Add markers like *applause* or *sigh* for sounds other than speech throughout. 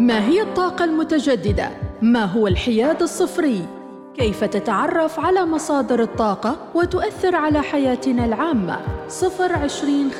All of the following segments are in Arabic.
ما هي الطاقة المتجددة؟ ما هو الحياد الصفري؟ كيف تتعرف على مصادر الطاقة وتؤثر على حياتنا العامة؟ صفر عشرين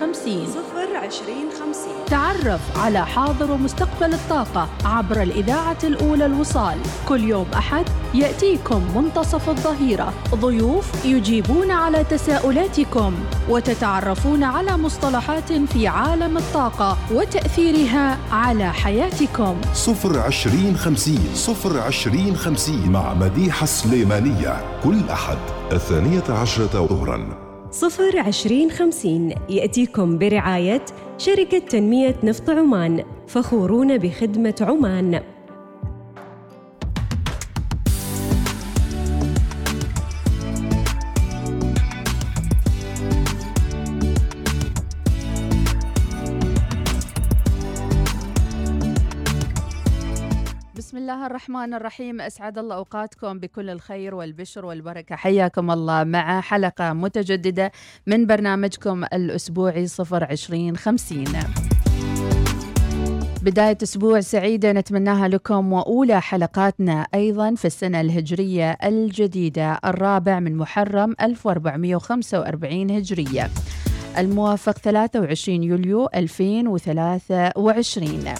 خمسين صفر عشرين خمسين. تعرف على حاضر ومستقبل الطاقة عبر الإذاعة الأولى الوصال. كل يوم أحد يأتيكم منتصف الظهيرة. ضيوف يجيبون على تساؤلاتكم وتتعرفون على مصطلحات في عالم الطاقة وتأثيرها على حياتكم. صفر عشرين خمسين صفر عشرين خمسين مع مديحة السليمانية كل أحد الثانية عشرة ظهراً. صفر عشرين خمسين يأتيكم برعاية شركة تنمية نفط عمان فخورون بخدمة عمان. الرحمن الرحيم أسعد الله أوقاتكم بكل الخير والبشر والبركة. حياكم الله مع حلقة متجددة من برنامجكم الأسبوعي 02050 بداية أسبوع سعيدة نتمناها لكم وأولى حلقاتنا أيضا في السنة الهجرية الجديدة الرابع من محرم 1445 هجرية. الموافق 23 يوليو 2023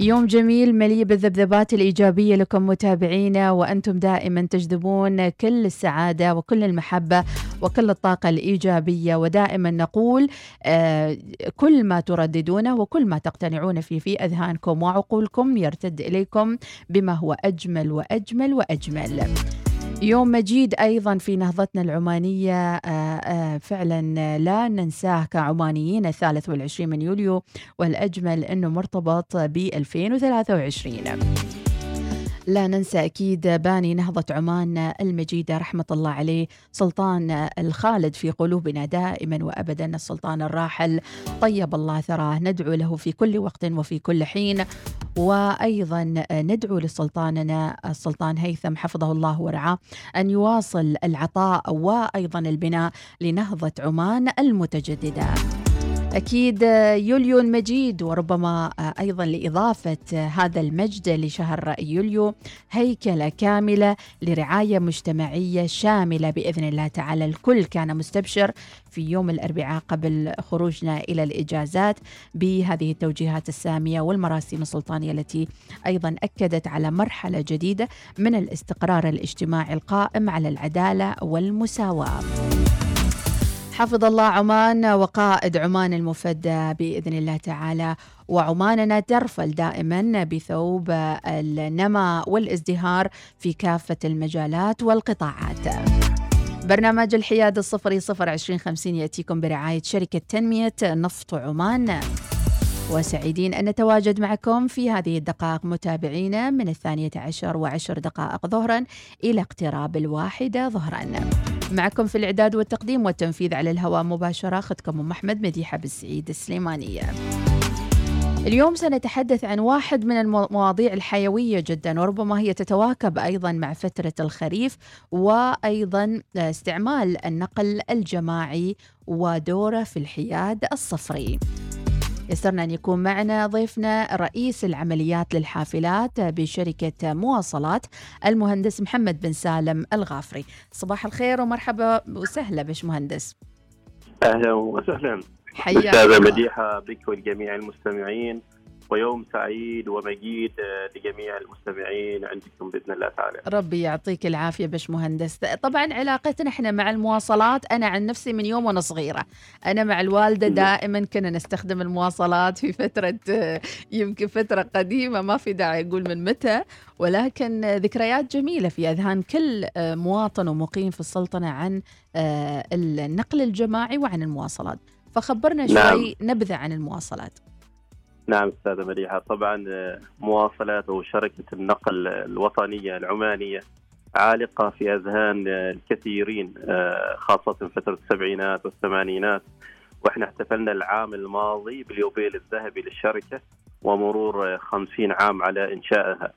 يوم جميل مليء بالذبذبات الإيجابية لكم متابعينا وأنتم دائما تجذبون كل السعادة وكل المحبة وكل الطاقة الإيجابية. ودائما نقول آه كل ما ترددونه وكل ما تقتنعون فيه في أذهانكم وعقولكم يرتد إليكم بما هو أجمل وأجمل وأجمل. يوم مجيد أيضا في نهضتنا العمانية آه، آه، فعلا لا ننساه كعمانيين الثالث والعشرين من يوليو والأجمل أنه مرتبط ب 2023 لا ننسى أكيد باني نهضة عمان المجيدة رحمة الله عليه سلطان الخالد في قلوبنا دائما وأبدا السلطان الراحل طيب الله ثراه ندعو له في كل وقت وفي كل حين. وأيضا ندعو لسلطاننا السلطان هيثم حفظه الله ورعاه أن يواصل العطاء وأيضا البناء لنهضة عمان المتجددة أكيد يوليو المجيد وربما أيضا لإضافة هذا المجد لشهر يوليو هيكلة كاملة لرعاية مجتمعية شاملة بإذن الله تعالى. الكل كان مستبشر في يوم الأربعاء قبل خروجنا إلى الإجازات بهذه التوجيهات السامية والمراسيم السلطانية التي أيضا أكدت على مرحلة جديدة من الاستقرار الاجتماعي القائم على العدالة والمساواة. حفظ الله عمان وقائد عمان المفدى بإذن الله تعالى وعماننا ترفل دائما بثوب النماء والازدهار في كافة المجالات والقطاعات. برنامج الحياد الصفري صفر عشرين خمسين يأتيكم برعاية شركة تنمية نفط عمان وسعيدين أن نتواجد معكم في هذه الدقائق متابعينا من الثانية عشر وعشر دقائق ظهرا إلى اقتراب الواحدة ظهرا. معكم في الإعداد والتقديم والتنفيذ على الهواء مباشرة أختكم أم أحمد مديحة بالسعيد السليمانية. اليوم سنتحدث عن واحد من المواضيع الحيوية جدا وربما هي تتواكب أيضا مع فترة الخريف وأيضا استعمال النقل الجماعي ودوره في الحياد الصفري. يسرنا أن يكون معنا ضيفنا رئيس العمليات للحافلات بشركة مواصلات المهندس محمد بن سالم الغافري. صباح الخير ومرحبا وسهلا باش مهندس. أهلا وسهلا. حياك أستاذة. مديحة بك ولجميع المستمعين. ويوم سعيد ومجيد آه، لجميع المستمعين. عندكم بإذن الله تعالى. ربي يعطيك العافية باش مهندس. طبعا علاقتنا إحنا مع المواصلات. أنا عن نفسي من يوم وأنا صغيرة. أنا مع الوالدة نعم. دائما كنا نستخدم المواصلات في فترة آه، يمكن فترة قديمة ما في داعي أقول من متى. ولكن ذكريات جميلة في أذهان كل آه، مواطن ومقيم في السلطنة عن النقل الجماعي وعن المواصلات. فخبرنا نعم. شوي نبذة عن المواصلات. نعم أستاذة مديحة طبعا آه، مواصلات وشركة النقل الوطنية العمانية عالقة في أذهان آه، الكثيرين آه، خاصة فترة السبعينات والثمانينات. وإحنا احتفلنا العام الماضي باليوبيل الذهبي للشركة ومرور خمسين عام على إنشائها.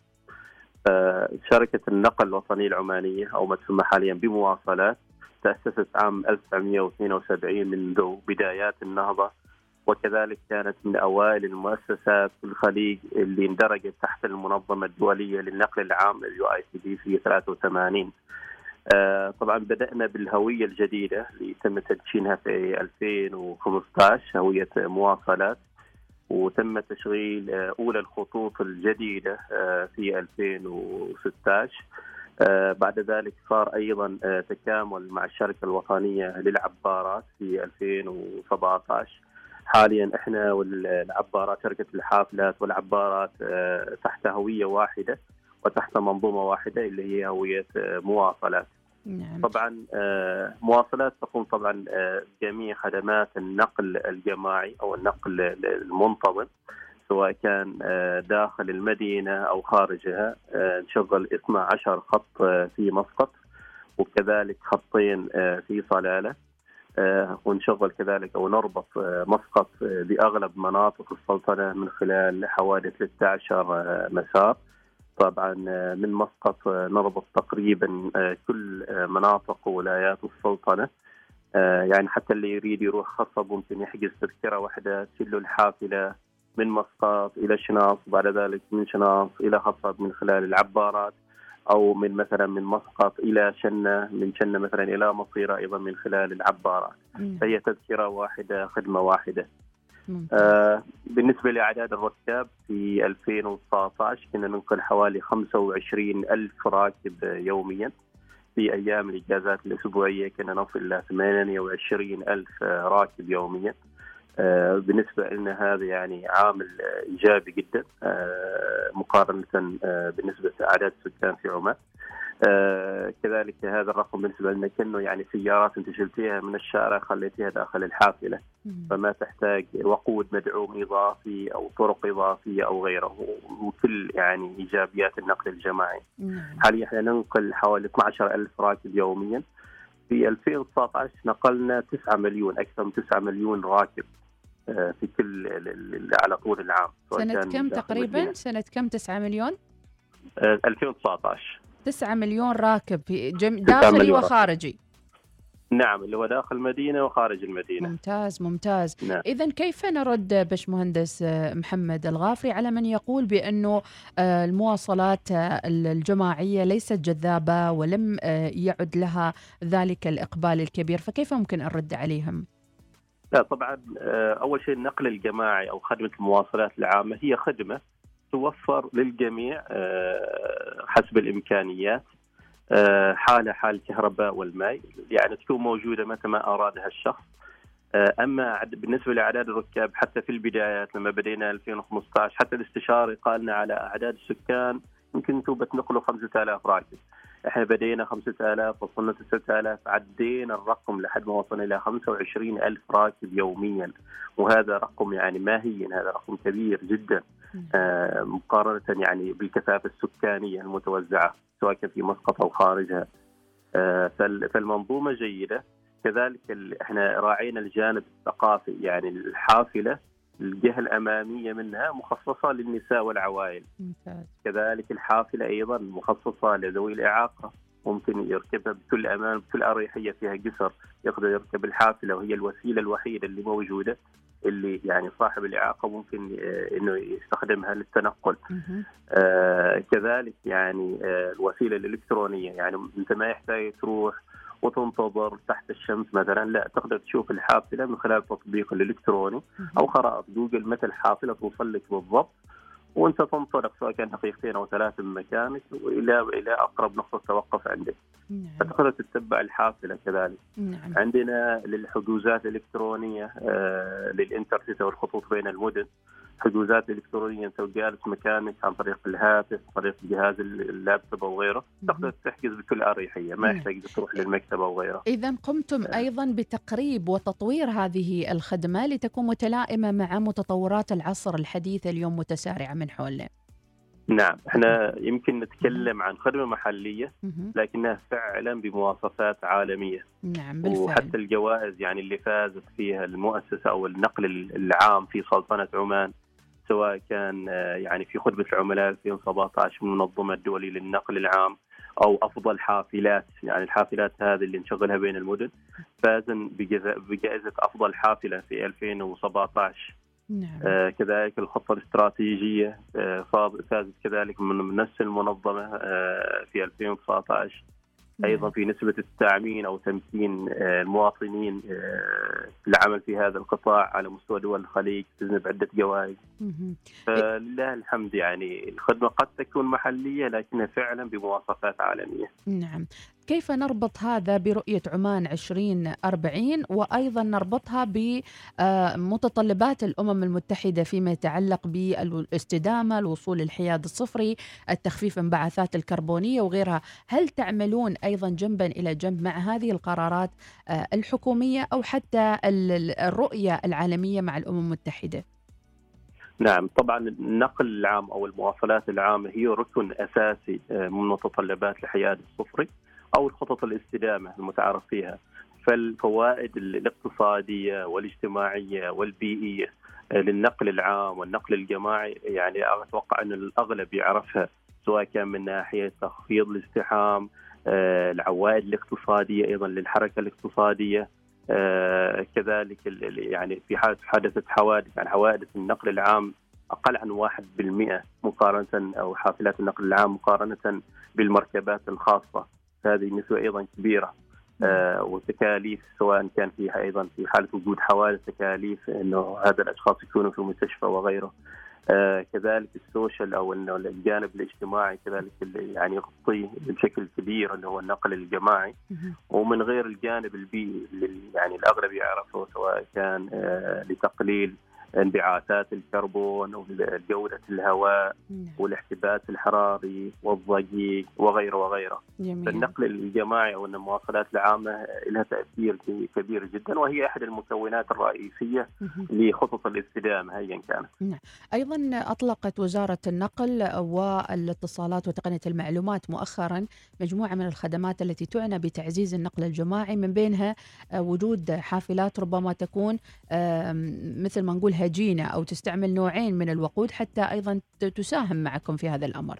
آه، شركة النقل الوطنية العمانية أو ما تسمى حاليا بمواصلات تأسست عام 1972 منذ بدايات النهضة. وكذلك كانت من أوائل المؤسسات في الخليج اللي اندرجت تحت المنظمة الدولية للنقل العام ال UITP في 83 آه، طبعا بدأنا بالهوية الجديدة اللي تم تدشينها في 2015 هوية مواصلات وتم تشغيل آه، أولى الخطوط الجديدة آه، في 2016 بعد ذلك صار أيضا تكامل مع الشركة الوطنية للعبارات في 2017 حاليا إحنا والعبارات شركة الحافلات والعبارات تحت هوية واحدة وتحت منظومة واحدة اللي هي هوية مواصلات. نعم. طبعا آه، مواصلات تقوم طبعا آه، جميع خدمات النقل الجماعي أو النقل المنتظم سواء كان آه، داخل المدينة أو خارجها نشغل 12 خط في مسقط وكذلك خطين في صلالة ونشغل كذلك أو نربط مسقط بأغلب مناطق السلطنة من خلال حوالي 13 مسار. طبعا آه، من مسقط آه، نربط تقريبا آه، كل مناطق وولايات السلطنة. يعني حتى اللي يريد يروح خصب ممكن يحجز تذكرة واحدة تشيل الحافلة من مسقط إلى شناص وبعد ذلك من شناص إلى خصب من خلال العبارات. أو من مثلا من مسقط إلى شنة من شنة مثلا إلى مصيره أيضا من خلال العبارات فهي تذكرة واحدة خدمة واحدة. آه بالنسبة لأعداد الركاب في 2019 كنا ننقل حوالي 25 ألف راكب يوميا في أيام الإجازات الأسبوعية. كنا نصل إلى 28 ألف راكب يوميا. بالنسبة لنا هذا يعني عامل إيجابي جدا آه مقارنة آه بالنسبة لأعداد السكان في عمان. آه كذلك هذا الرقم بالنسبة لنا كأنه يعني سيارات أنت شلتيها من الشارع خليتيها داخل الحافلة. فما تحتاج وقود مدعوم إضافي أو طرق إضافية أو غيره. وكل يعني إيجابيات النقل الجماعي. حاليا إحنا ننقل حوالي 12000 راكب يوميا. في 2019 نقلنا 9 مليون أكثر من 9 مليون راكب. آه، في كل على طول العام سنة كم تقريبا؟ سنة كم 9 مليون؟ 2019 آه، 9 مليون راكب في جم... داخلي وخارجي نعم اللي هو داخل المدينة وخارج المدينة ممتاز ممتاز نعم. إذا كيف نرد باشمهندس آه، محمد الغافري على من يقول بأنه آه، المواصلات آه، الجماعية ليست جذابة ولم يعد لها ذلك الإقبال الكبير فكيف ممكن الرد عليهم؟ لا طبعا أول شيء النقل الجماعي أو خدمة المواصلات العامة هي خدمة توفر للجميع آه، حسب الإمكانيات آه، حالة حال الكهرباء والماء. يعني تكون موجودة متى ما أرادها الشخص. آه، أما بالنسبة لأعداد الركاب حتى في البدايات لما بدينا 2015 حتى الاستشاري قالنا على أعداد السكان يمكن أنتم بتنقلوا 5000 راكب. إحنا بدينا 5000 وصلنا 9000 عدينا الرقم لحد ما وصلنا إلى 25000 راكب يوميا. وهذا رقم يعني ما هي هذا رقم كبير جدا. آه مقارنة يعني بالكثافة السكانية المتوزعة سواء كان في مسقط أو خارجها. آه فالمنظومة جيدة. كذلك إحنا راعينا الجانب الثقافي يعني الحافلة الجهة الأمامية منها مخصصة للنساء والعوائل ممتاز. كذلك الحافلة أيضا مخصصة لذوي الإعاقة ممكن يركبها بكل أمان بكل أريحية فيها قصر يقدر يركب الحافلة وهي الوسيلة الوحيدة اللي موجودة اللي يعني صاحب الإعاقة ممكن آه، إنه يستخدمها للتنقل. آه كذلك يعني آه الوسيلة الإلكترونية يعني أنت ما يحتاج تروح وتنتظر تحت الشمس مثلا لا تقدر تشوف الحافلة من خلال التطبيق الإلكتروني أو خرائط جوجل متى الحافله توصل لك بالضبط وأنت تنطلق سواء كان دقيقتين أو ثلاث من مكانك والى إلى أقرب نقطة توقف عندك. نعم. فتقدر تتبع الحافلة كذلك. نعم. عندنا للحجوزات الإلكترونية آه للإنترنت والخطوط بين المدن حجوزات إلكترونية انت جالس مكانك عن طريق الهاتف عن طريق جهاز اللابتوب أو غيره. تقدر تحجز بكل أريحية ما يحتاج تروح للمكتب أو غيره. إذا قمتم آه. أيضا بتقريب وتطوير هذه الخدمة لتكون متلائمة مع متطورات العصر الحديث اليوم متسارعه من حولنا نعم إحنا يمكن نتكلم عن خدمة محلية لكنها فعلا بمواصفات عالمية. نعم بالفعل. وحتى الجوائز يعني اللي فازت فيها المؤسسة أو النقل العام في سلطنة عمان سواء كان آه، يعني في خدمة العملاء 2017 من المنظمه الدوليه للنقل العام أو أفضل حافلات يعني الحافلات هذه اللي نشغلها بين المدن. بجز- بجائزة أفضل حافلة في 2017 نعم. آه، كذلك الخطة الاستراتيجية آه، فاز- فازت كذلك من نفس المنظمه آه، في 2019 أيضا في نسبة التامين أو تمكين آه، المواطنين آه، العمل في هذا القطاع على مستوى دول الخليج تجنب عدة جوائز. فلله الحمد يعني الخدمة قد تكون محلية لكنها فعلا بمواصفات عالمية. نعم كيف نربط هذا برؤية عمان 2040 وأيضا نربطها بمتطلبات الأمم المتحدة فيما يتعلق بالاستدامة الوصول للحياد الصفري التخفيف انبعاثات الكربونية وغيرها. هل تعملون أيضا جنبا إلى جنب مع هذه القرارات آه، الحكومية أو حتى ال- ال- الرؤية العالمية مع الأمم المتحدة؟ نعم طبعا النقل العام أو المواصلات العامة هي ركن أساسي آه، من متطلبات الحياد الصفري. أو الخطط الاستدامة المتعارف فيها. فالفوائد الاقتصادية والاجتماعية والبيئية آه، للنقل العام والنقل الجماعي يعني أتوقع أن الأغلب يعرفها سواء كان من ناحية تخفيض الازدحام آه، العوائد الاقتصادية أيضا للحركة الاقتصادية آه، كذلك يعني في حاله حدثت حوادث يعني حوادث النقل العام أقل عن 1% مقارنة أو حافلات النقل العام مقارنة بالمركبات الخاصة هذه نسبه أيضا كبيرة. آه، وتكاليف سواء كان فيها أيضا في حالة وجود حوادث تكاليف إنه هذا الأشخاص يكونوا في مستشفى وغيره. آه، كذلك السوشيال أو إنه الجانب الاجتماعي كذلك اللي يعني يغطيه بشكل كبير اللي هو النقل الجماعي. ومن غير الجانب البيئي اللي يعني الأغلب يعرفه سواء كان آه، لتقليل انبعاثات الكربون وجوده الهواء نعم. والاحتباس الحراري والضجيج وغيره وغيره جميل فالنقل الجماعي أو المواصلات العامة لها تأثير كبير جدا وهي أحد المكونات الرئيسية مهم. لخطط الاستدامة ايا كانت. أيضا أطلقت وزارة النقل والاتصالات وتقنية المعلومات مؤخرا مجموعة من الخدمات التي تعنى بتعزيز النقل الجماعي من بينها آه، وجود حافلات ربما تكون آم، مثل ما نقول هجينة أو تستعمل نوعين من الوقود حتى أيضا ت- تساهم معكم في هذا الأمر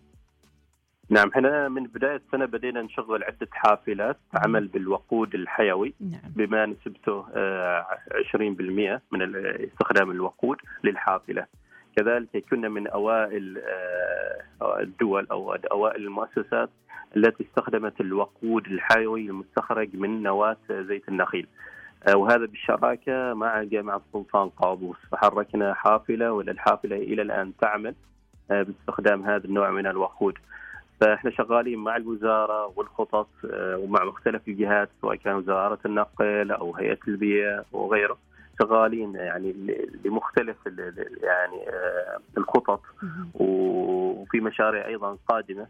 نعم إحنا من بداية السنة بدينا نشغل عدة حافلات عمل بالوقود الحيوي نعم بما نسبته آه، 20% من ال- استخدام الوقود للحافلة. كذلك كنا من أوائل آه، الدول أو أوائل المؤسسات التي استخدمت الوقود الحيوي المستخرج من نواة زيت النخيل. آه، وهذا بالشراكة مع جامعة سلطان قابوس فحركنا حافلة وللحافله إلى الآن تعمل آه، باستخدام هذا النوع من الوقود. فإحنا شغالين مع الوزارة والخطط آه، ومع مختلف الجهات سواء كان وزارة النقل أو هيئة البيئه وغيره شغالين يعني لمختلف يعني الخطط. وفي مشاريع أيضا قادمة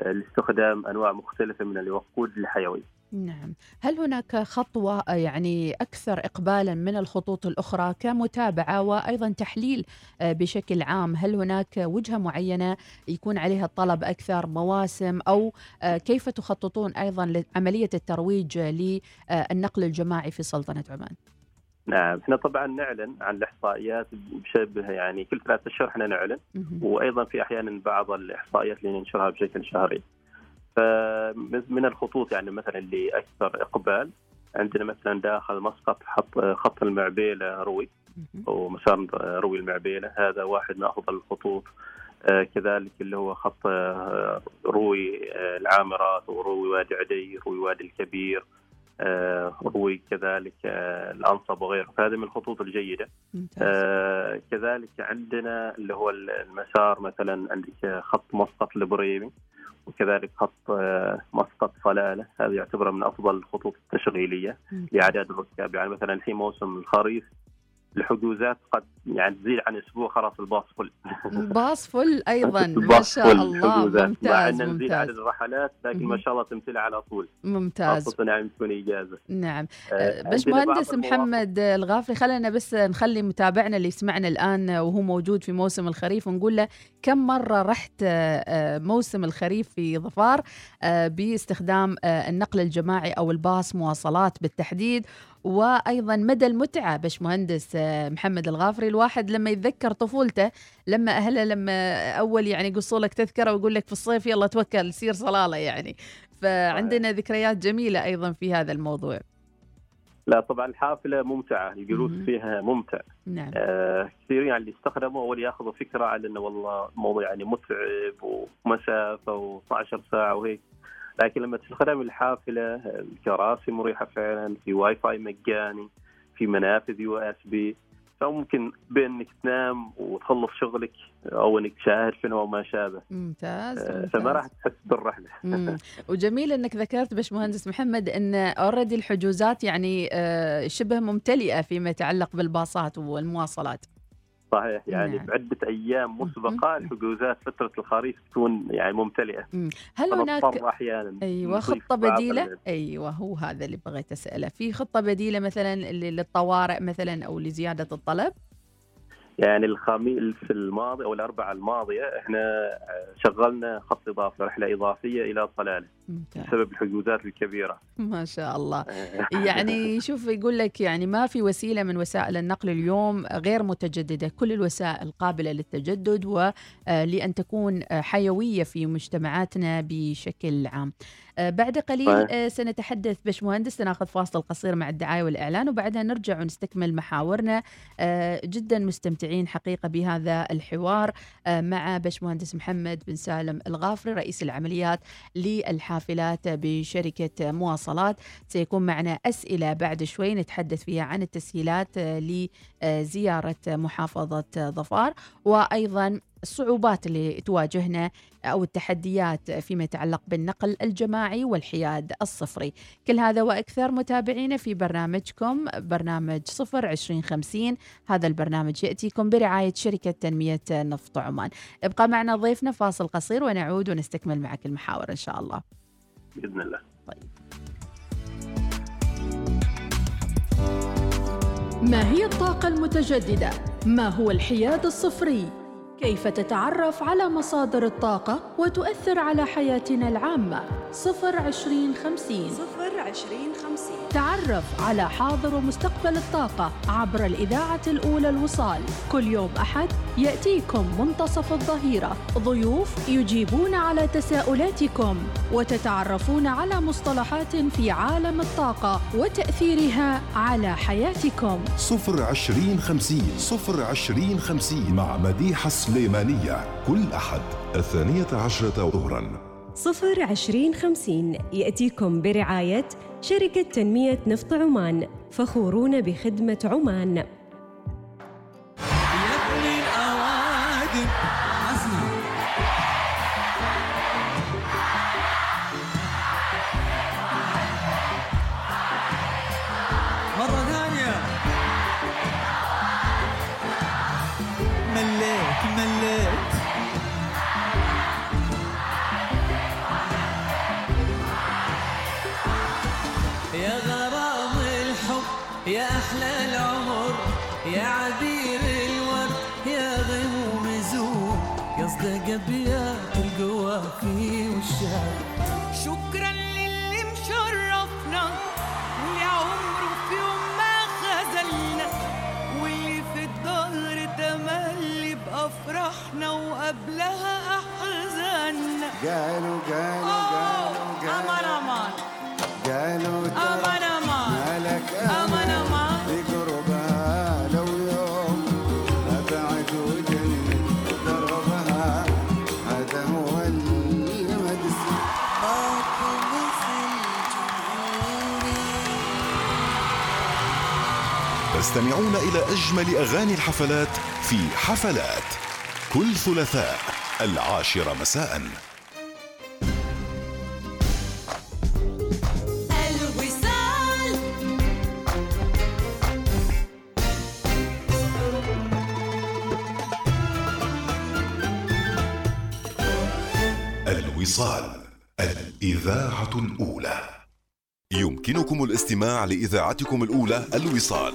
لاستخدام أنواع مختلفة من الوقود الحيوي. نعم. هل هناك خطوة آه، يعني أكثر إقبالا من الخطوط الأخرى كمتابعة وأيضا تحليل آه، بشكل عام؟ هل هناك وجهة معينة يكون عليها الطلب أكثر مواسم آه، كيف تخططون أيضا لعملية الترويج للنقل الجماعي في سلطنة عمان؟ نعم إحنا طبعا نعلن عن الإحصائيات بشبه يعني كل ثلاثة أشهر إحنا نعلن. وأيضا في أحيانا بعض الإحصائيات اللي ننشرها بشكل شهري. فمن الخطوط يعني مثلا اللي أكثر إقبال عندنا مثلا داخل مسقط حط خط المعبيلة روي. ومسار روي المعبيلة هذا واحد من أفضل الخطوط آه، كذلك اللي هو خط آه، روي آه، العامرات وروي وادي عدي روي وادي الكبير آه، روي كذلك آه، الانصب وغيره. فهذه من الخطوط الجيدة. ممتاز. آه كذلك عندنا اللي هو المسار مثلا عندك خط مسقط البريمي وكذلك خط آه مسقط صلاله هذه يعتبر من أفضل الخطوط التشغيلية. لأعداد الركاب. يعني مثلا الحين موسم الخريف الحجوزات قد يعني تزيد عن أسبوع خلاص الباص فل. *laughs* باص فل أيضا ما الباص شاء الله. مع ممتاز ان نزيد عدد الرحلات لكن. ما شاء الله تمتلئ على طول. ممتاز. خاصة يعني تكون إجازة. نعم. آه، بس عندنا بعض مهندس محمد الغافري خلينا بس نخلي متابعنا اللي يسمعنا الآن وهو موجود في موسم الخريف ونقول له كم مرة رحت آه، آه، موسم الخريف في ظفار آه، باستخدام آه، النقل الجماعي أو الباص مواصلات بالتحديد وأيضا مدى المتعة باش مهندس آه، محمد الغافري. الواحد لما يتذكر طفولته لما أهله لما أول يعني يقصوا لك تذكره ويقول لك في الصيف يلا توكل سير صلالة يعني. فعندنا ذكريات جميلة أيضا في هذا الموضوع. لا طبعا الحافلة ممتعة الجلوس مم. فيها ممتع. نعم. آه كثيرين يعني اللي استخدموا أول ياخذوا فكرة على إنه والله الموضوع يعني متعب ومسافة و12 ساعة وهيك. لكن لما تستخدم الحافلة الكراسي مريحة فعلا في واي فاي مجاني في منافذ USB فممكن بإنك تنام وتخلص شغلك أو إنك تشاهد فيلم أو ما شابه ممتاز, آه، ممتاز. فما راح تحس بالرحلة. وجميل إنك ذكرت باش مهندس محمد إن already الحجوزات يعني آه، شبه ممتلئة فيما يتعلق بالباصات والمواصلات صحيح. يعني نعم. بعدة أيام مسبقة. الحجوزات فترة الخريف تكون يعني ممتلئة. هل هناك أحيانا أيوه خطة بديلة؟ أيوه هو هذا اللي بغيت أسأله. في خطة بديلة مثلا للطوارئ مثلا أو لزيادة الطلب؟ يعني الخميس في الماضي أو الاربعاء الماضية إحنا شغلنا خط إضافي رحلة إضافية إلى صلالة. ممتاز. بسبب الحجوزات الكبيرة. ما شاء الله. *laughs* يعني شوف يقول لك يعني ما في وسيلة من وسائل النقل اليوم غير متجددة، كل الوسائل قابلة للتجدد ولان تكون آه، حيوية في مجتمعاتنا بشكل عام. آه، بعد قليل. آه، سنتحدث باشمهندس سناخذ فاصل قصير مع الدعاية والإعلان وبعدها نرجع ونستكمل محاورنا. آه، جدا مستمتعين حقيقة بهذا الحوار آه، مع باشمهندس محمد بن سالم الغافري رئيس العمليات للحافلات بشركة مواصلات. سيكون معنا أسئلة بعد شوي نتحدث فيها عن التسهيلات آه، لزيارة محافظة ظفار وأيضا الصعوبات اللي تواجهنا أو التحديات فيما يتعلق بالنقل الجماعي والحياد الصفري. كل هذا وأكثر متابعينا في برنامجكم برنامج صفر عشرين خمسين. هذا البرنامج يأتيكم برعاية شركة تنمية نفط عمان. ابقى معنا ضيفنا فاصل قصير ونعود ونستكمل معك المحاور إن شاء الله. بإذن الله ما هي الطاقة المتجددة؟ ما هو الحياد الصفري؟ كيف تتعرف على مصادر الطاقة وتؤثر على حياتنا العامة؟ صفر عشرين خمسين صفر عشرين خمسين. تعرف على حاضر ومستقبل الطاقة عبر الإذاعة الأولى الوصال. كل يوم أحد يأتيكم منتصف الظهيرة. ضيوف يجيبون على تساؤلاتكم وتتعرفون على مصطلحات في عالم الطاقة وتأثيرها على حياتكم. صفر عشرين خمسين صفر عشرين خمسين مع مديحة سليمانية. كل أحد الثانية عشرة ظهراً. صفر عشرين خمسين يأتيكم برعاية شركة تنمية نفط عمان فخورون بخدمة عمان. شكرا للي مشرفنا واللي عمره في يوم ما خذلنا واللي في الظهر تملي بأفراحنا وقبلها أحزاننا. قالوا آه، قالوا أمان. قالوا أمان. تستمعون إلى أجمل أغاني الحفلات في حفلات كل ثلاثاء العاشرة مساءً. الوصال. الوصال الإذاعة الأولى. يمكنكم الاستماع لإذاعتكم الأولى الوصال.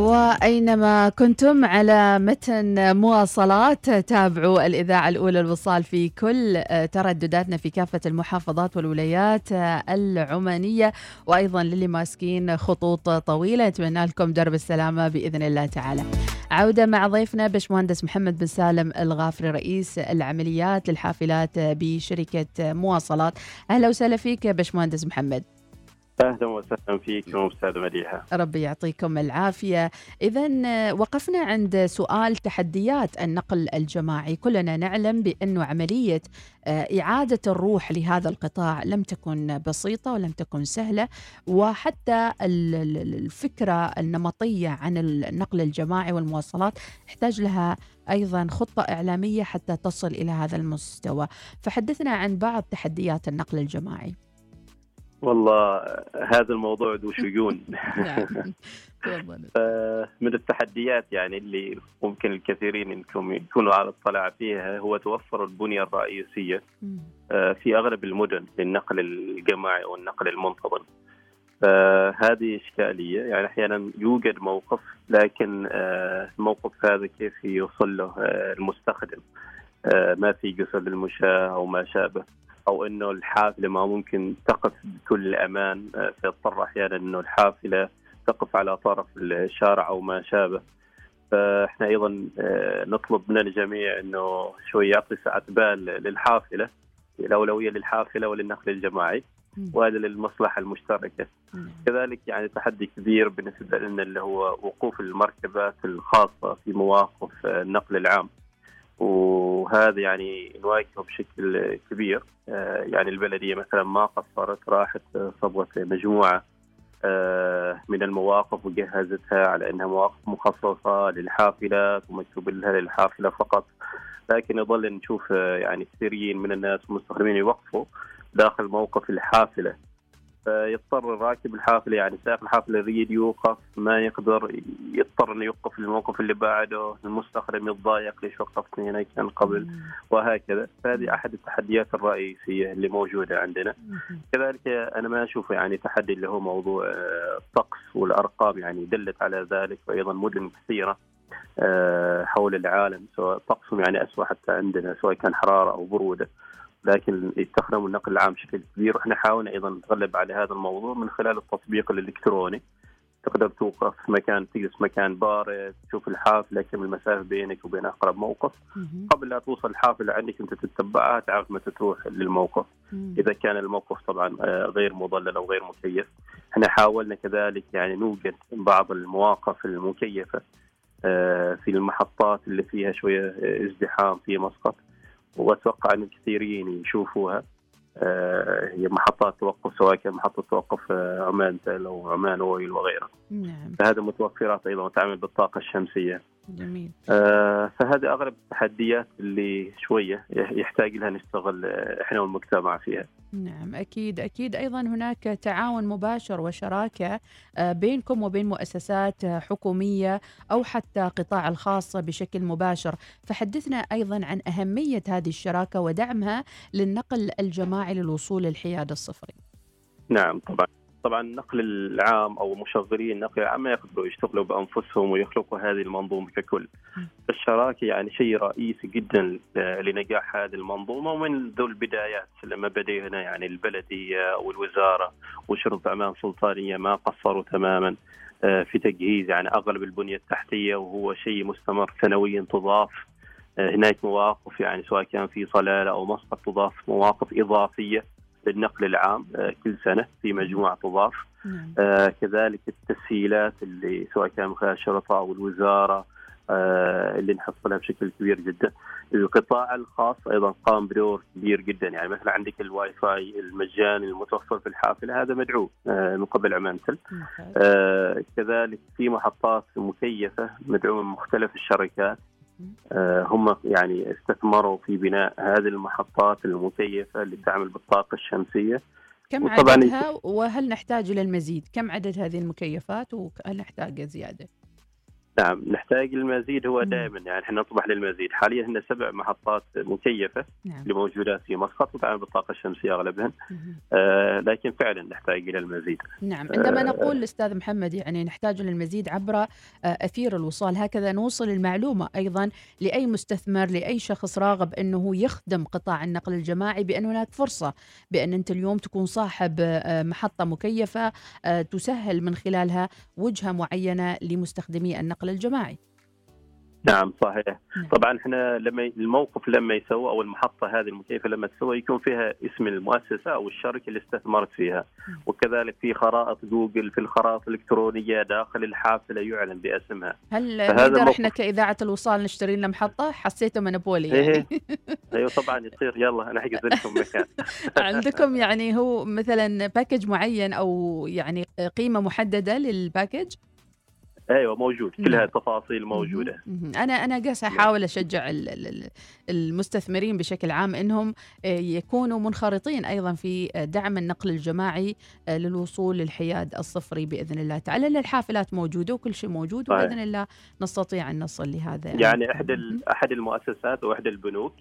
وأينما كنتم على متن مواصلات تابعوا الإذاعة الأولى الوصال في كل تردداتنا في كافة المحافظات والولايات العمانية وأيضا للي ماسكين خطوط طويلة. نتمنى لكم درب السلامة بإذن الله تعالى. عودة مع ضيفنا باشمهندس محمد بن سالم الغافري رئيس العمليات للحافلات بشركة مواصلات. أهلا وسهلا فيك يا باشمهندس محمد. أهلا وسهلا فيكم أستاذ مديحة. ربي يعطيكم العافية. إذا وقفنا عند سؤال تحديات النقل الجماعي. كلنا نعلم بأنه عملية آه، إعادة الروح لهذا القطاع لم تكن بسيطة ولم تكن سهلة وحتى ال- ال- الفكرة النمطية عن النقل الجماعي والمواصلات يحتاج لها أيضا خطة إعلامية حتى تصل إلى هذا المستوى. فحدثنا عن بعض تحديات النقل الجماعي. والله هذا الموضوع ذو شجون *laughs* نعم تفضل. *laughs* آه، من التحديات يعني اللي ممكن الكثيرين انكم يكونوا على اطلاع فيها هو توفر البنية الرئيسية. آه، في أغلب المدن للنقل الجماعي والنقل المنتظم. فهذه إشكالية يعني أحيانا يوجد موقف لكن آه، الموقف هذا كيف يوصل له آه، المستخدم آه، ما في قصر للمشاة أو ما شابه أو إنه الحافلة ما ممكن تقف بكل أمان آه، فيضطر أحيانا إنه الحافلة تقف على طرف الشارع أو ما شابه فإحنا أيضا آه، نطلب من الجميع إنه شوي يعطي سعه بال للحافلة الاولويه للحافلة وللنقل الجماعي. وهذا للمصلحة المشتركة. كذلك يعني تحدي كبير بالنسبة لنا اللي هو وقوف المركبات الخاصة في مواقف آه، النقل العام وهذا يعني نواجهه بشكل كبير. آه، يعني البلدية مثلا ما قصرت راحت آه، صبغت مجموعة آه، من المواقف وجهزتها على إنها مواقف مخصصة للحافلات ومكتوب لها للحافلة فقط. لكن يظل نشوف يعني كثيرين من الناس والمستخدمين يوقفوا داخل موقف الحافلة. فيضطر الراكب الحافله يعني سائق الحافله يريد يوقف ما يقدر يضطر إنه يوقف الموقف اللي بعده المستخدم يتضايق ليش وقفتني هنا كان قبل. وهكذا فهذه أحد التحديات الرئيسية اللي موجودة عندنا. كذلك أنا ما أشوف يعني تحدي اللي هو موضوع آه، الطقس والأرقام يعني دلت على ذلك وأيضا مدن كثيرة آه، حول العالم سواء طقسهم يعني اسوء حتى عندنا سواء كان حرارة أو برودة لكن يستخدموا النقل العام بشكل كبير. وإحنا حاولنا أيضا نتغلب على هذا الموضوع من خلال التطبيق الإلكتروني. تقدر توقف في مكان تجلس في مكان بارد تشوف الحافلة كم المسافه بينك وبين أقرب موقف. مم. قبل لا توصل الحافلة عندك أنت تتبعها تعرف متى تروح للموقف. مم. إذا كان الموقف طبعا آه، غير مظلل أو غير مكيف. إحنا حاولنا كذلك يعني نوجد بعض المواقف المكيفة آه، في المحطات اللي فيها شوية ازدحام في مسقط. وأتوقع أن الكثيرين يشوفوها. آه، هي محطات توقف سواء كان محطة توقف آه، عمان تل أو عمان أويل وغيرها. نعم. فهذا متوفرات أيضا وتعمل بالطاقة الشمسية. جميل. آه، فهذه اغلب التحديات اللي شوية يحتاج لها نشتغل آه، إحنا والمجتمع فيها. نعم أكيد أكيد. أيضا هناك تعاون مباشر وشراكة آه، بينكم وبين مؤسسات آه، حكومية أو حتى قطاع الخاص بشكل مباشر. فحدثنا أيضا عن أهمية هذه الشراكة ودعمها للنقل الجماعي للوصول للحياد الصفري. نعم طبعا. طبعا النقل العام أو مشغلي النقل العام ما يقدروا يشتغلوا بأنفسهم ويخلقوا هذه المنظومة ككل. الشراكة يعني شيء رئيسي جدا لنجاح هذه المنظومة ومنذ البدايات لما بدينا يعني البلدية والوزارة وشرطة اعمال سلطانية ما قصروا تماما آه، في تجهيز يعني أغلب البنية التحتية وهو شيء مستمر سنويا تضاف آه، هناك مواقف يعني سواء كان في صلالة أو مسقط تضاف مواقف إضافية للنقل العام آه، كل سنة في مجموعة تضاف نعم آه، كذلك التسهيلات اللي سواء كان من خلال الشرطة أو الوزارة آه، اللي نحصلها بشكل كبير جدا. القطاع الخاص أيضا قام بدور كبير جدا يعني مثلا عندك الواي فاي المجاني المتوفر في الحافلة هذا مدعوم من قبل عمان تل. ممتاز. آه، كذلك في محطات مكيفة مدعومة من مختلف الشركات هم يعني استثمروا في بناء هذه المحطات المكيفه اللي تعمل بالطاقة الشمسية. كم عددها وهل نحتاج إلى المزيد؟ كم عدد هذه المكيفات وهل نحتاج زيادة؟ نعم نحتاج المزيد هو. دائما يعني إحنا نطمح للمزيد حاليا هن سبع محطات مكيفة نعم اللي موجودات في مسقط وتعمل بالطاقة الشمسية أغلبهن. آه لكن فعلا نحتاج إلى المزيد نعم عندما آه، نقول أستاذ محمد يعني نحتاج للمزيد عبر آه، أثير الوصال هكذا نوصل المعلومة أيضا لأي مستثمر لأي شخص راغب أنه يخدم قطاع النقل الجماعي بأن هناك فرصة بأن أنت اليوم تكون صاحب آه، محطة مكيفة آه، تسهل من خلالها وجهة معينة لمستخدمي النقل الجماعي نعم صحيح. نعم. طبعا إحنا لما الموقف لما يسوى أو المحطة هذه المكيفة لما تسوى يكون فيها اسم المؤسسة أو الشركة اللي استثمرت فيها. نعم. وكذلك في خرائط جوجل في الخرائط الإلكترونية داخل الحافله يعلن باسمها. هل نقدر إحنا كإذاعة الوصال نشتري لنا محطة؟ حسيته مونوبولي إيه. يعني أيوه طبعا يصير يلا أنا أحجز لكم مكان. *laughs* عندكم يعني هو مثلا package معين أو يعني قيمة محددة لل package أيوه موجود. كل نعم. هذه التفاصيل موجوده. أنا أنا قاس أحاول أشجع ال- ال- ال- المستثمرين بشكل عام إنهم آه، يكونوا منخرطين أيضا في آه، دعم النقل الجماعي آه، للوصول للحياد الصفري بإذن الله تعالى. الحافلات موجودة وكل شيء موجود. وبإذن الله نستطيع أن نصل لهذا يعني. مهم. ال- أحد المؤسسات أو احدى البنوك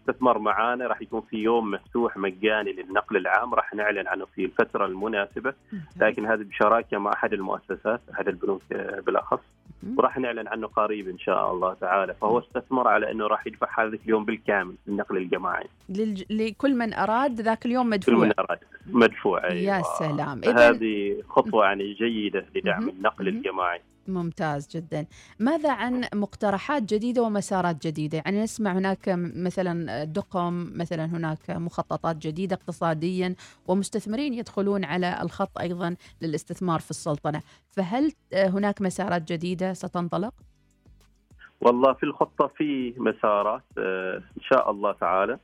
استثمر معانا. راح يكون في يوم مفتوح مجاني للنقل العام. راح نعلن عنه في الفترة المناسبة. لكن هذه بشراكة مع أحد المؤسسات. احد البنوك بالأخص. وراح نعلن عنه قريب إن شاء الله تعالى فهو استثمر على إنه راح يدفع هذا اليوم بالكامل في النقل الجماعي للج... لكل من أراد ذاك اليوم كل مدفوع من أراد مدفوع يا أيوة. سلام اذا هذه خطوة يعني جيدة لدعم. النقل. الجماعي ممتاز جدا. ماذا عن مقترحات جديدة ومسارات جديدة؟ يعني نسمع هناك مثلا دقم مثلا هناك مخططات جديدة اقتصاديا ومستثمرين يدخلون على الخط أيضا للاستثمار في السلطنة. فهل هناك مسارات جديدة ستنطلق؟ والله في الخطة في مسارات آه، إن شاء الله تعالى.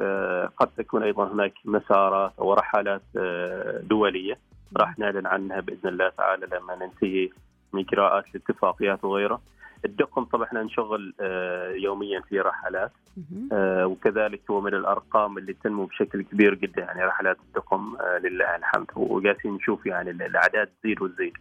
آه، قد تكون أيضا هناك مسارات أو رحلات آه، دولية. راح نعلن عنها بإذن الله تعالى لما ننتهي من إجراءات الاتفاقيات وغيره. الدقم طبعا إحنا نشغل آه، يوميا في رحلات. آه، وكذلك هو من الأرقام اللي تنمو بشكل كبير جدا يعني رحلات الدقم آه، لله الحمد. وقاسين نشوف يعني الأعداد تزيد وتزيد.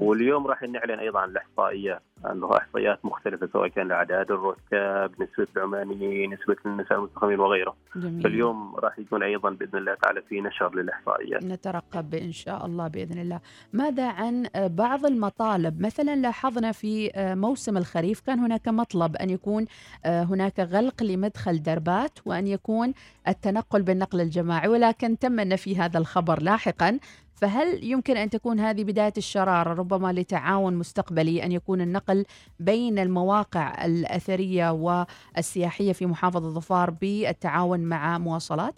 واليوم راح نعلن أيضا عن الإحصائيات. عنده إحصائيات مختلفة سواء كان اعداد الركاب نسبة العمانيين نسبة النساء المستخدمين وغيره. جميل. فاليوم راح يكون أيضا بإذن الله تعالى في نشر للإحصائيات. نترقب إن شاء الله بإذن الله. ماذا عن بعض المطالب؟ مثلا لاحظنا في موسم الخريف كان هناك مطلب أن يكون هناك غلق لمدخل دربات وأن يكون التنقل بالنقل الجماعي ولكن تم نفي هذا الخبر لاحقا فهل يمكن أن تكون هذه بداية الشرارة ربما لتعاون مستقبلي أن يكون النقل بين المواقع الأثرية والسياحية في محافظة ظفار بالتعاون مع مواصلات؟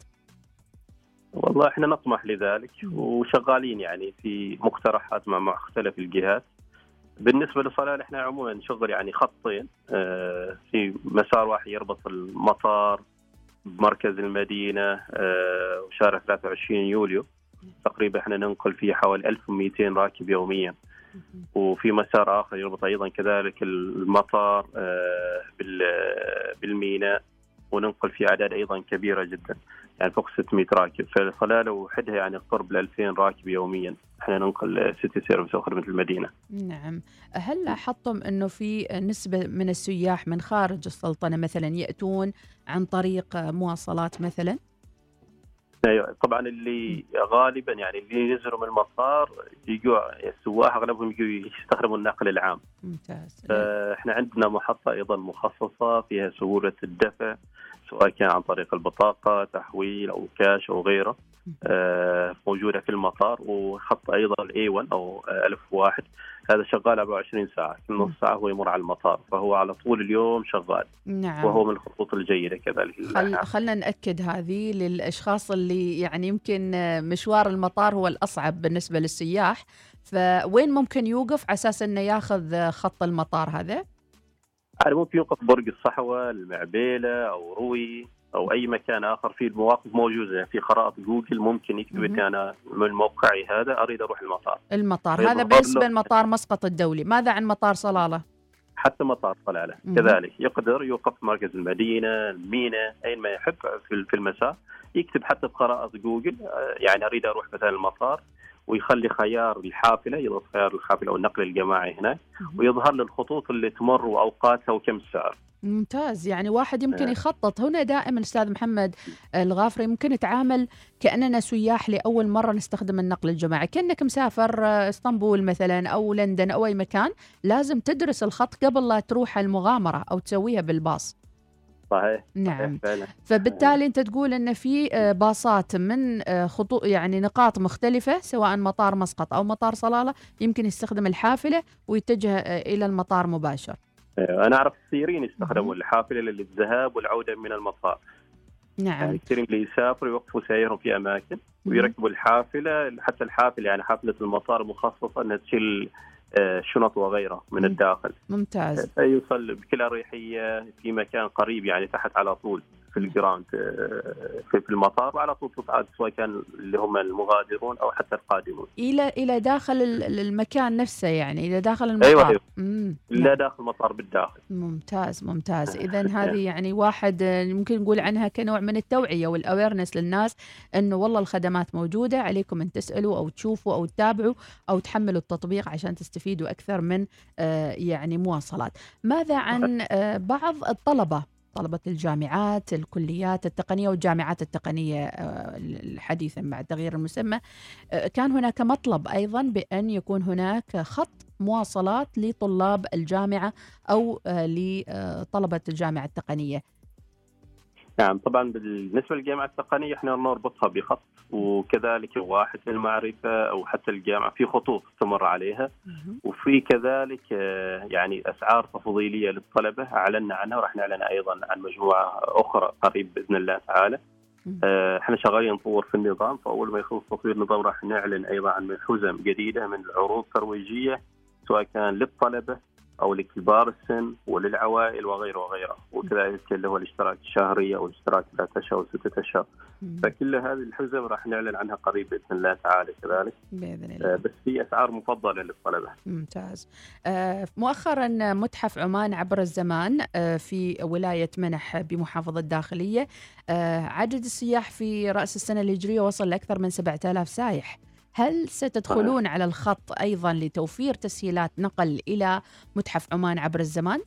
والله إحنا نطمح لذلك وشغالين يعني في مقترحات مع مختلف الجهات بالنسبة لصلال إحنا عموما نشغل يعني خطين آه، في مسار واحد يربط المطار بمركز المدينة آه، وشارع 23 يوليو تقريبا إحنا ننقل فيه حوالي 1200 راكب يوميا. وفي مسار آخر يربط أيضا كذلك المطار آه، بال- بالميناء وننقل فيه أعداد أيضا كبيرة جدا. يعني فوق 600 راكب. فصلاله وحدها يعني قرب ال 2000 راكب يوميا. إحنا ننقل سيتي سيرفيس أو خدمة المدينة. نعم. هل لاحظتم أنه في نسبة من السياح من خارج السلطنة مثلا يأتون عن طريق مواصلات مثلا؟ أيوة، طبعا اللي غالبا يعني اللي ينزلوا من المطار يجوا السواح أغلبهم يجوا يستخدموا النقل العام. ممتاز. آه، إحنا عندنا محطة أيضا مخصصة فيها سهولة الدفع سواء كان عن طريق البطاقة تحويل أو كاش أو غيره. آه، موجودة في المطار وخط أيضا الاي 1 أو آه، 1001 هذا شغال 24 ساعة كل نص ساعة هو يمر على المطار فهو على طول اليوم شغال نعم. وهو من الخطوط الجيدة كذلك خل خلنا نأكد هذه للأشخاص اللي يعني يمكن مشوار المطار هو الأصعب بالنسبة للسياح. فوين ممكن يوقف؟ على أساس أنه ياخذ خط المطار هذا؟ يعني ممكن يوقف برج الصحوة المعبيلة أو روي. أو أي مكان آخر في المواقف موجودة. في خرائط جوجل ممكن يكتب أنا من موقعي هذا أريد أروح المطار. المطار. هذا بالنسبة لمطار مسقط الدولي. ماذا عن مطار صلالة؟ حتى مطار صلالة. مهم. كذلك يقدر يوقف مركز المدينة المينا أين ما يحب في في المساء يكتب حتى بخرائط جوجل. آه، يعني أريد أروح مثلا المطار. ويخلي خيار الحافلة يضغط خيار الحافلة أو النقل الجماعي هناك ويظهر له الخطوط اللي تمر وأوقاتها وكم السعر. ممتاز يعني واحد يمكن آه. يخطط هنا دائما أستاذ محمد الغافري ممكن نتعامل كأننا سياح لأول مرة نستخدم النقل الجماعي كأنك مسافر إسطنبول مثلا أو لندن أو أي مكان لازم تدرس الخط قبل لا تروح المغامرة أو تسويها بالباص صحيح نعم. فعلا. فبالتالي أنت تقول إن في آه، باصات من آه، خطوط يعني نقاط مختلفة سواء مطار مسقط أو مطار صلالة يمكن يستخدم الحافلة ويتجه آه، إلى المطار مباشر. آه، أنا أعرف كثيرين يستخدموا الحافلة للذهاب والعودة من المطار. يعني نعم كثير اللي يسافروا يوقفوا سيارهم في أماكن ويركبوا الحافلة حتى الحافلة يعني حافلة المطار مخصصة إنها تشيل شنط وغيرها من. الداخل. ممتاز. فيوصل بكل أريحية في مكان قريب يعني تحت على طول. في الجراوند آه، في في المطار وعلى طول تصعد سواء كان اللي هم المغادرون أو حتى القادمون. إلى إلى داخل ال- ال- المكان نفسه يعني إلى داخل المطار. أيوة. مم. لا داخل المطار بالداخل. ممتاز ممتاز. *laughs* اذا هذه يعني واحد آه، ممكن نقول عنها كنوع من التوعية والاويرنس للناس إنه والله الخدمات موجودة عليكم أن تسألوا أو تشوفوا أو تتابعوا أو تحملوا التطبيق عشان تستفيدوا أكثر من آه، يعني مواصلات. ماذا عن بعض الطلبة؟ طلبة الجامعات الكليات التقنية والجامعات التقنية آه، الحديثا بعد تغيير المسمى. آه، كان هناك مطلب أيضا بأن يكون هناك خط مواصلات لطلاب الجامعة أو آه، لطلبة الجامعة التقنية. نعم طبعا بالنسبة للجامعة التقنية إحنا نربطها بخط وكذلك واحد المعرفة أو حتى الجامعة في خطوط تمر عليها وفي كذلك آه، يعني أسعار تفضيلية للطلبة أعلنا عنها وراح نعلن أيضا عن مجموعة أخرى قريب بإذن الله تعالى. آه، إحنا شغالين نطور في النظام فأول ما يخلص تطوير النظام راح نعلن أيضا عن حزم جديدة من العروض الترويجية سواء كان للطلبة أو لكبار السن وللعوائل وغيره وغيره. وكذلك اللي هو الاشتراك الشهري أو الاشتراك ثلاثة اشهر وستة اشهر. فكل هذه الحزم راح نعلن عنها قريب بإذن الله تعالى كذلك. بإذن آه، الله. بس في أسعار مفضلة للطلبة. ممتاز. آه، مؤخرا متحف عمان عبر الزمان آه، في ولاية منح بمحافظة الداخلية. آه، عدد السياح في رأس السنة الهجرية وصل لأكثر من 7000 سائح هل ستدخلون على الخط أيضا لتوفير تسهيلات نقل إلى متحف عمان عبر الزمان؟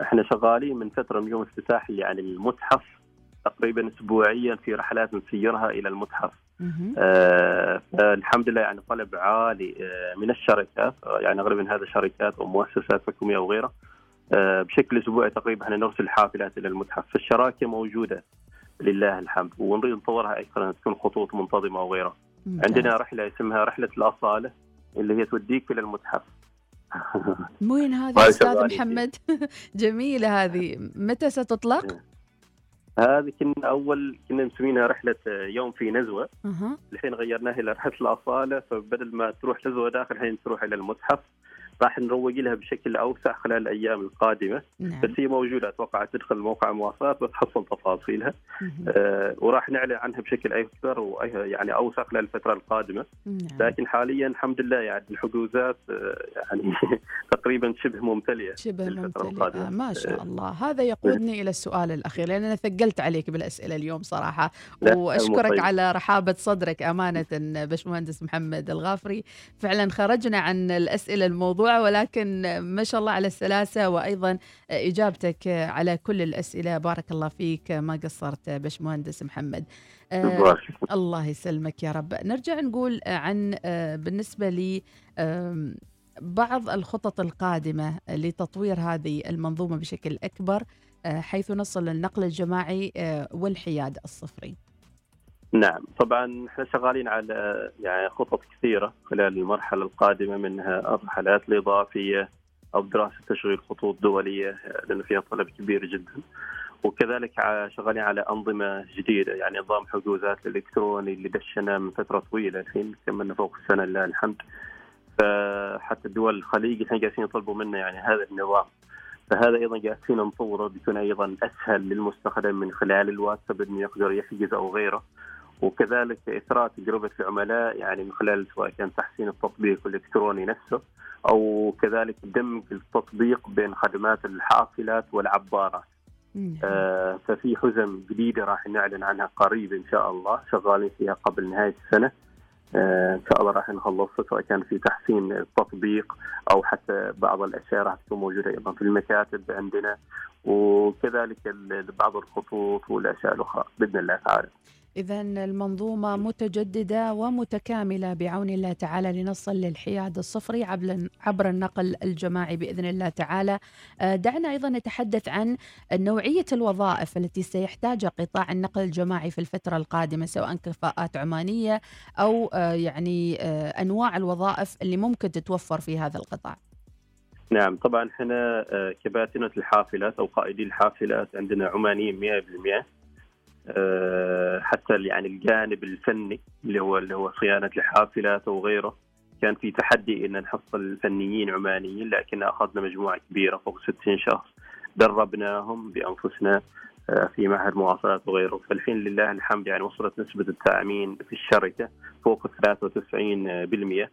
إحنا شغالين من فترة من يوم افتتاح يعني المتحف تقريبا اسبوعيا في رحلات نسيرها إلى المتحف. آه الحمد لله يعني طلب عالي آه من الشركات آه، يعني غالبا هذا شركات أو مؤسسات حكومية أو غيرها آه بشكل أسبوعي تقريبا إحنا نرسل حافلات إلى المتحف فالشراكة موجودة لله الحمد ونريد نطورها أكثر تكون خطوط منتظمة وغيرها. عندنا رحلة اسمها رحلة الأصالة اللي هي توديك إلى المتحف. *laughs* وين هذه شغالين محمد؟ *laughs* جميلة هذه. متى ستطلق؟ هذه كنا أول كنا مسمينها رحلة يوم في نزوة. الحين غيرناها إلى رحلة الأصالة فبدل ما تروح نزوة داخل الحين تروح إلى المتحف. راح نروق لها بشكل أوسع خلال الأيام القادمة. نعم. بس هي موجودة أتوقع تدخل موقع المواصلات وتحصل تفاصيلها. آه وراح نعلن عنها بشكل أكثر يعني أوسع خلال الفترة القادمة. نعم. لكن حاليا الحمد لله يعني الحجوزات آه يعني *laughs* تقريبا شبه ممتلئة شبه ممتلئة. القادمة. ما شاء الله. هذا يقودني إلى السؤال الأخير لأن أنا ثقلت عليك بالأسئلة اليوم صراحة. لا، وأشكرك طيب. على رحابة صدرك أمانة بشمهندس محمد الغافري. فعلا خرجنا عن الأسئلة ولكن ما شاء الله على السلاسة وأيضا إجابتك على كل الأسئلة. بارك الله فيك ما قصرت بشمهندس محمد. آه، الله يسلمك يا رب. نرجع نقول عن آه، بالنسبة لي بعض الخطط القادمة لتطوير هذه المنظومة بشكل أكبر آه، حيث نصل للنقل الجماعي آه، والحياد الصفري. نعم. طبعا إحنا شغالين على يعني خطط كثيرة خلال المرحلة القادمة منها الرحلات الإضافية أو دراسة تشغيل خطوط دولية لأنه فيها طلب كبير جدا. وكذلك شغالين على أنظمة جديدة يعني نظام حجوزات الالكتروني اللي دشنا من فترة طويلة الحين كملنا فوق السنة لله الحمد. فحتى دول الخليج الحين جالسين يطلبوا منا يعني هذا النظام. فهذا أيضا جالسين نطوره بيكون أيضا أسهل للمستخدم من خلال الواتساب إنه يقدر يحجز أو غيره. وكذلك إثراء تجربة العملاء يعني من خلال سواء كان تحسين التطبيق الإلكتروني نفسه أو كذلك دمج التطبيق بين خدمات الحافلات والعبارات. آه ففي حزم جديدة راح نعلن عنها قريب إن شاء الله شغالين فيها قبل نهاية السنة آه، إن شاء الله راح نخلصها سواء كان في تحسين التطبيق أو حتى بعض الأشياء راح تكون موجودة أيضا في المكاتب عندنا وكذلك بعض الخطوط والأشياء الأخرى بإذن الله تعالى. إذا المنظومة متجددة ومتكاملة بعون الله تعالى لنصل للحياد الصفري عبر النقل الجماعي بإذن الله تعالى. آه، دعنا أيضا نتحدث عن نوعية الوظائف التي سيحتاجها قطاع النقل الجماعي في الفترة القادمة سواء كفاءات عمانية أو آه، يعني آه، أنواع الوظائف اللي ممكن تتوفر في هذا القطاع. نعم طبعا إحنا كباتنة الحافلات أو قائدي الحافلات عندنا عمانيين 100% آه، حتى يعني الجانب الفني اللي هو اللي هو صيانة الحافلات وغيره كان في تحدي إن نحصل فنيين عمانيين لكن أخذنا مجموعة كبيرة فوق 60 شخص دربناهم بأنفسنا آه، في معهد مواصلات وغيره. فالحين لله الحمد يعني وصلت نسبة التأمين في الشركة فوق 93%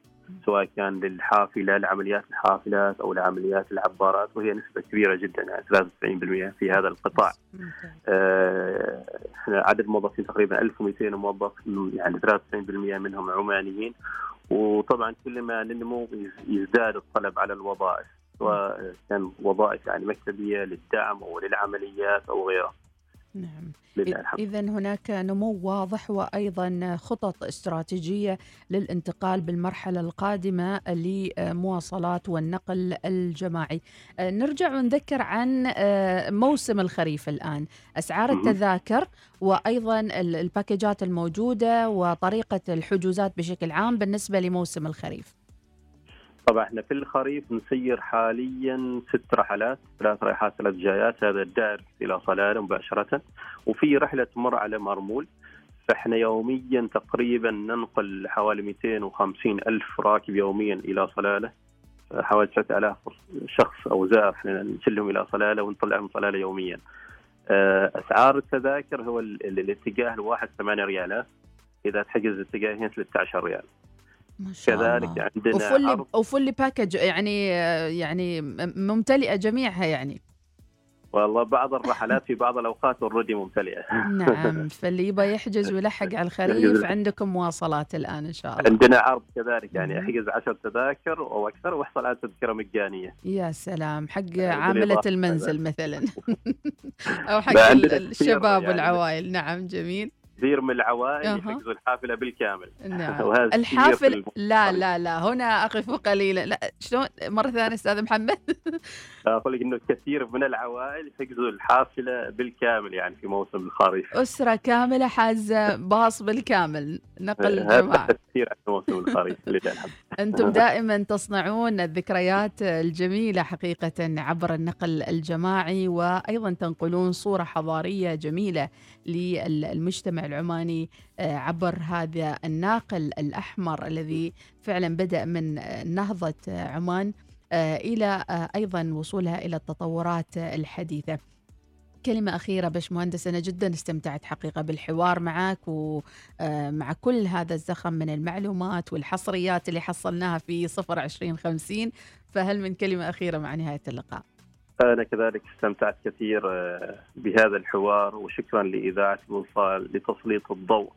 سواء كان للحافلة لعمليات الحافلات أو لعمليات العبارات وهي نسبة كبيرة جدا يعني 93% في هذا القطاع. آه، عدد الموظفين تقريبا 1200 موظف يعني 93% منهم عمانيين. وطبعا كل ما ننمو يز- يزداد الطلب على الوظائف سواء كان وظائف يعني مكتبية للدعم أو للعمليات أو غيره. نعم. إذا هناك نمو واضح وأيضا خطط استراتيجية للانتقال بالمرحلة القادمة لمواصلات والنقل الجماعي آه، نرجع ونذكر عن آه، موسم الخريف الآن أسعار. التذاكر وأيضا ال- الباكجات الموجودة وطريقة الحجوزات بشكل عام بالنسبة لموسم الخريف طبعا إحنا في الخريف نسير حاليا ست رحلات. ثلاث رايحات ثلاث جايات. هذا الدائركت إلى صلالة مباشرة. وفي رحلة تمر على مرمول. فإحنا يوميا تقريبا ننقل حوالي 250 ألف راكب يوميا إلى صلالة. حوالي 9000 شخص أو زائر إحنا نشلهم إلى صلالة ونطلعهم صلالة يوميا. آه، أسعار التذاكر هو ال- ال- الاتجاه الواحد 8 ريالات. إذا تحجز اتجاهين 13 ريال. ما شاء كذلك الله. عندنا وفل وفل باكج يعني يعني م- ممتلئة جميعها يعني. والله بعض الرحلات في بعض الأوقات اوريدي ممتلئة. *laughs* نعم فاللي يبغى يحجز ويلحق على الخريف عندكم مواصلات الآن إن شاء الله. عندنا عرض كذلك يعني مم. أحجز 10 تذاكر أو أكثر وأحصل على تذكرة مجانية. يا سلام حق عاملة إلى المنزل مثلا. *laughs* أو حق الشباب يعني. والعوائل. نعم جميل. كثير من العوائل أها. يحجزوا الحافلة بالكامل. نعم. *laughs* كثير الحافل لا لا لا. هنا أقف قليلا. لا شلون؟ مرة ثانية أستاذ محمد. *laughs* أقول لك إنه كثير من العوائل يحجزوا الحافلة بالكامل يعني في موسم الخريف. أسرة كاملة حازة باص بالكامل. نقل جماعة تفسير *laughs* عن موسم الخريف أنتم دائما تصنعون الذكريات الجميلة حقيقة عبر النقل الجماعي وأيضا تنقلون صورة حضارية جميلة للمجتمع العماني آه، عبر هذا الناقل الأحمر الذي فعلا بدأ من آه، نهضة آه، عمان إلى أيضا وصولها إلى التطورات الحديثة. كلمة أخيرة باش مهندس أنا جدا استمتعت حقيقة بالحوار معك ومع كل هذا الزخم من المعلومات والحصريات اللي حصلناها في صفر عشرين خمسين. فهل من كلمة أخيرة مع نهاية اللقاء؟ أنا كذلك استمتعت كثير آه، بهذا الحوار وشكرا لإذاعة الوصال لتسليط الضوء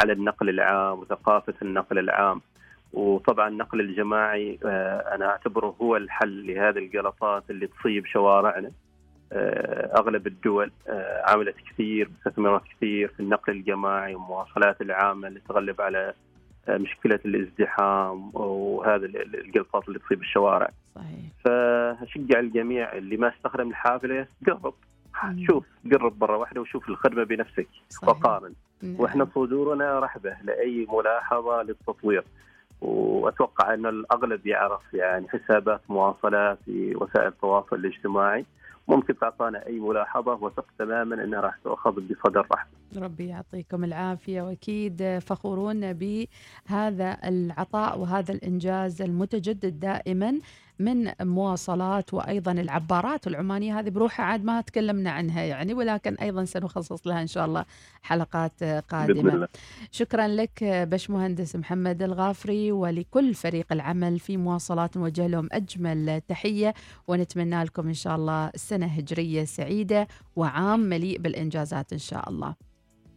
على النقل العام وثقافة النقل العام. وطبعا النقل الجماعي آه، أنا أعتبره هو الحل لهذه الجلطات اللي تصيب شوارعنا. آه، أغلب الدول عملت كثير مستثمرات كثير في النقل الجماعي والمواصلات العامة اللي تغلب على آه، مشكلة الازدحام وهذا ال- ال- الجلطات اللي تصيب الشوارع. صحيح. فاشجع الجميع اللي ما استخدم الحافلة قرب. شوف قرب مرة واحدة وشوف الخدمة بنفسك صحيح. وقارن. نعم. وإحنا صدورنا رحبة لأي ملاحظة للتطوير. وأتوقع أن الأغلب يعرف يعني حسابات مواصلات في وسائل التواصل الاجتماعي. ممكن تعطانا أي ملاحظة وثق تماما أنها راح تؤخذ بصدر رحب. ربي يعطيكم العافية. وأكيد فخورون بهذا العطاء وهذا الإنجاز المتجدد دائما من مواصلات وأيضا العبارات العمانية. هذه بروحها عاد ما تكلمنا عنها يعني ولكن أيضا سنخصص لها إن شاء الله حلقات قادمة. شكرا لك باش مهندس محمد الغافري ولكل فريق العمل في مواصلات نوجه لهم أجمل تحية. ونتمنى لكم إن شاء الله سنة هجرية سعيدة وعام مليء بالإنجازات إن شاء الله.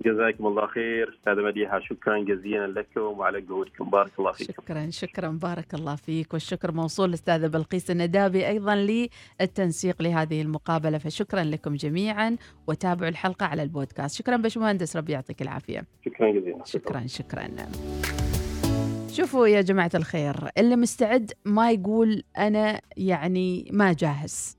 جزاكم الله خير. أستاذة مديحة شكرا جزيلا لكم وعلى جهودكم بارك الله فيكم. شكرا شكرا. بارك الله فيك. والشكر موصول للأستاذة بلقيس الندابي أيضا للتنسيق لهذه المقابلة. فشكرا لكم جميعا وتابعوا الحلقة على البودكاست. شكرا باشمهندس ربي يعطيك العافية. شكرا جزيلا. شكرا. شكرا شوفوا يا جماعة الخير اللي مستعد ما يقول أنا يعني ما جاهز.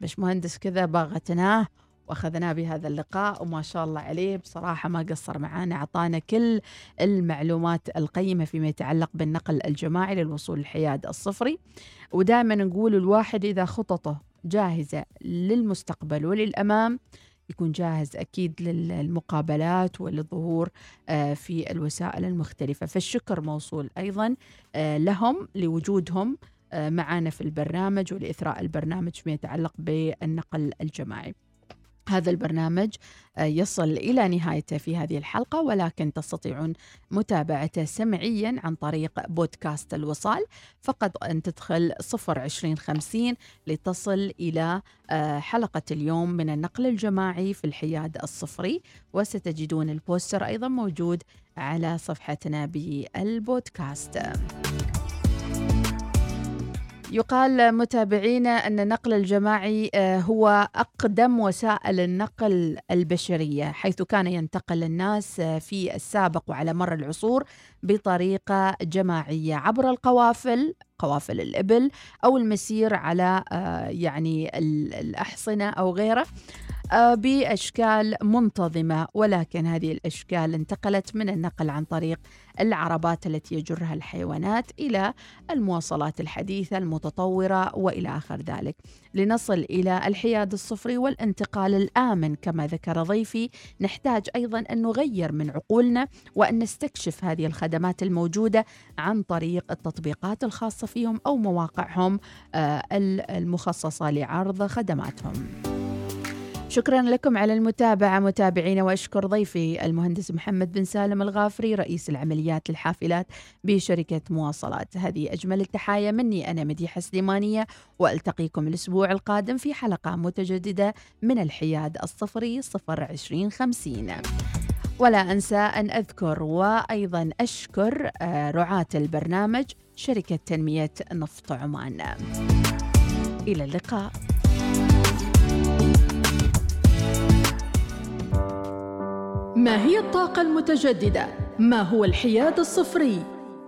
باش مهندس كذا باغتناه وأخذناه بهذا اللقاء وما شاء الله عليه. بصراحة ما قصر معانا أعطانا كل المعلومات القيمة فيما يتعلق بالنقل الجماعي للوصول للحياد الصفري. ودائما نقول الواحد إذا خططه جاهزة للمستقبل وللأمام يكون جاهز أكيد للمقابلات وللظهور آه، في الوسائل المختلفة. فالشكر موصول أيضا آه، لهم لوجودهم آه، معنا في البرنامج ولإثراء البرنامج فيما يتعلق بالنقل الجماعي. هذا البرنامج آه، يصل إلى نهايته في هذه الحلقة ولكن تستطيعون متابعته سمعيا عن طريق بودكاست الوصال. فقط أن تدخل 02050 لتصل إلى آه، حلقة اليوم من النقل الجماعي في الحياد الصفري. وستجدون البوستر أيضا موجود على صفحتنا بالبودكاست. يقال متابعينا أن النقل الجماعي آه، هو أقدم وسائل النقل البشرية حيث كان ينتقل الناس آه، في السابق وعلى مر العصور بطريقة جماعية عبر القوافل قوافل الإبل أو المسير على آه، يعني ال- الأحصنة أو غيره. بأشكال منتظمة ولكن هذه الأشكال انتقلت من النقل عن طريق العربات التي يجرها الحيوانات إلى المواصلات الحديثة المتطورة وإلى آخر ذلك. لنصل إلى الحياد الصفري والانتقال الآمن كما ذكر ضيفي. نحتاج أيضا أن نغير من عقولنا وأن نستكشف هذه الخدمات الموجودة عن طريق التطبيقات الخاصة فيهم أو مواقعهم آه، المخصصة لعرض خدماتهم. شكرا لكم على المتابعة متابعينا وأشكر ضيفي المهندس محمد بن سالم الغافري رئيس العمليات للحافلات بشركة مواصلات. هذه أجمل التحايا مني أنا مديحة سليمانية وألتقيكم الأسبوع القادم في حلقة متجددة من الحياد الصفري صفر عشرين خمسين. ولا أنسى أن أذكر وأيضا أشكر آه، رعاة البرنامج شركة تنمية نفط عمان. إلى اللقاء. ما هي الطاقة المتجددة؟ ما هو الحياد الصفري؟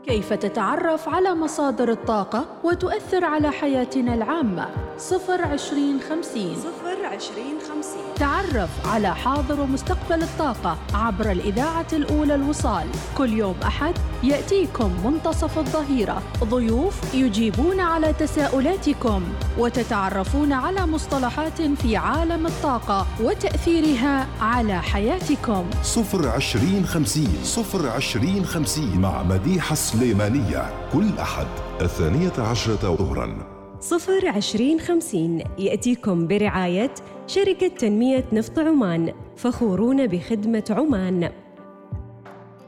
كيف تتعرف على مصادر الطاقة وتؤثر على حياتنا العامة؟ صفر عشرين خمسين صفر عشرين خمسين. تعرف على حاضر ومستقبل الطاقة عبر الإذاعة الأولى الوصال. كل يوم أحد يأتيكم منتصف الظهيرة. ضيوف يجيبون على تساؤلاتكم وتتعرفون على مصطلحات في عالم الطاقة وتأثيرها على حياتكم. صفر عشرين خمسين صفر عشرين خمسين مع مديحة سليمانية. كل أحد الثانية عشرة ظهراً. صفر عشرين خمسين يأتيكم برعاية شركة تنمية نفط عمان فخورون بخدمة عمان.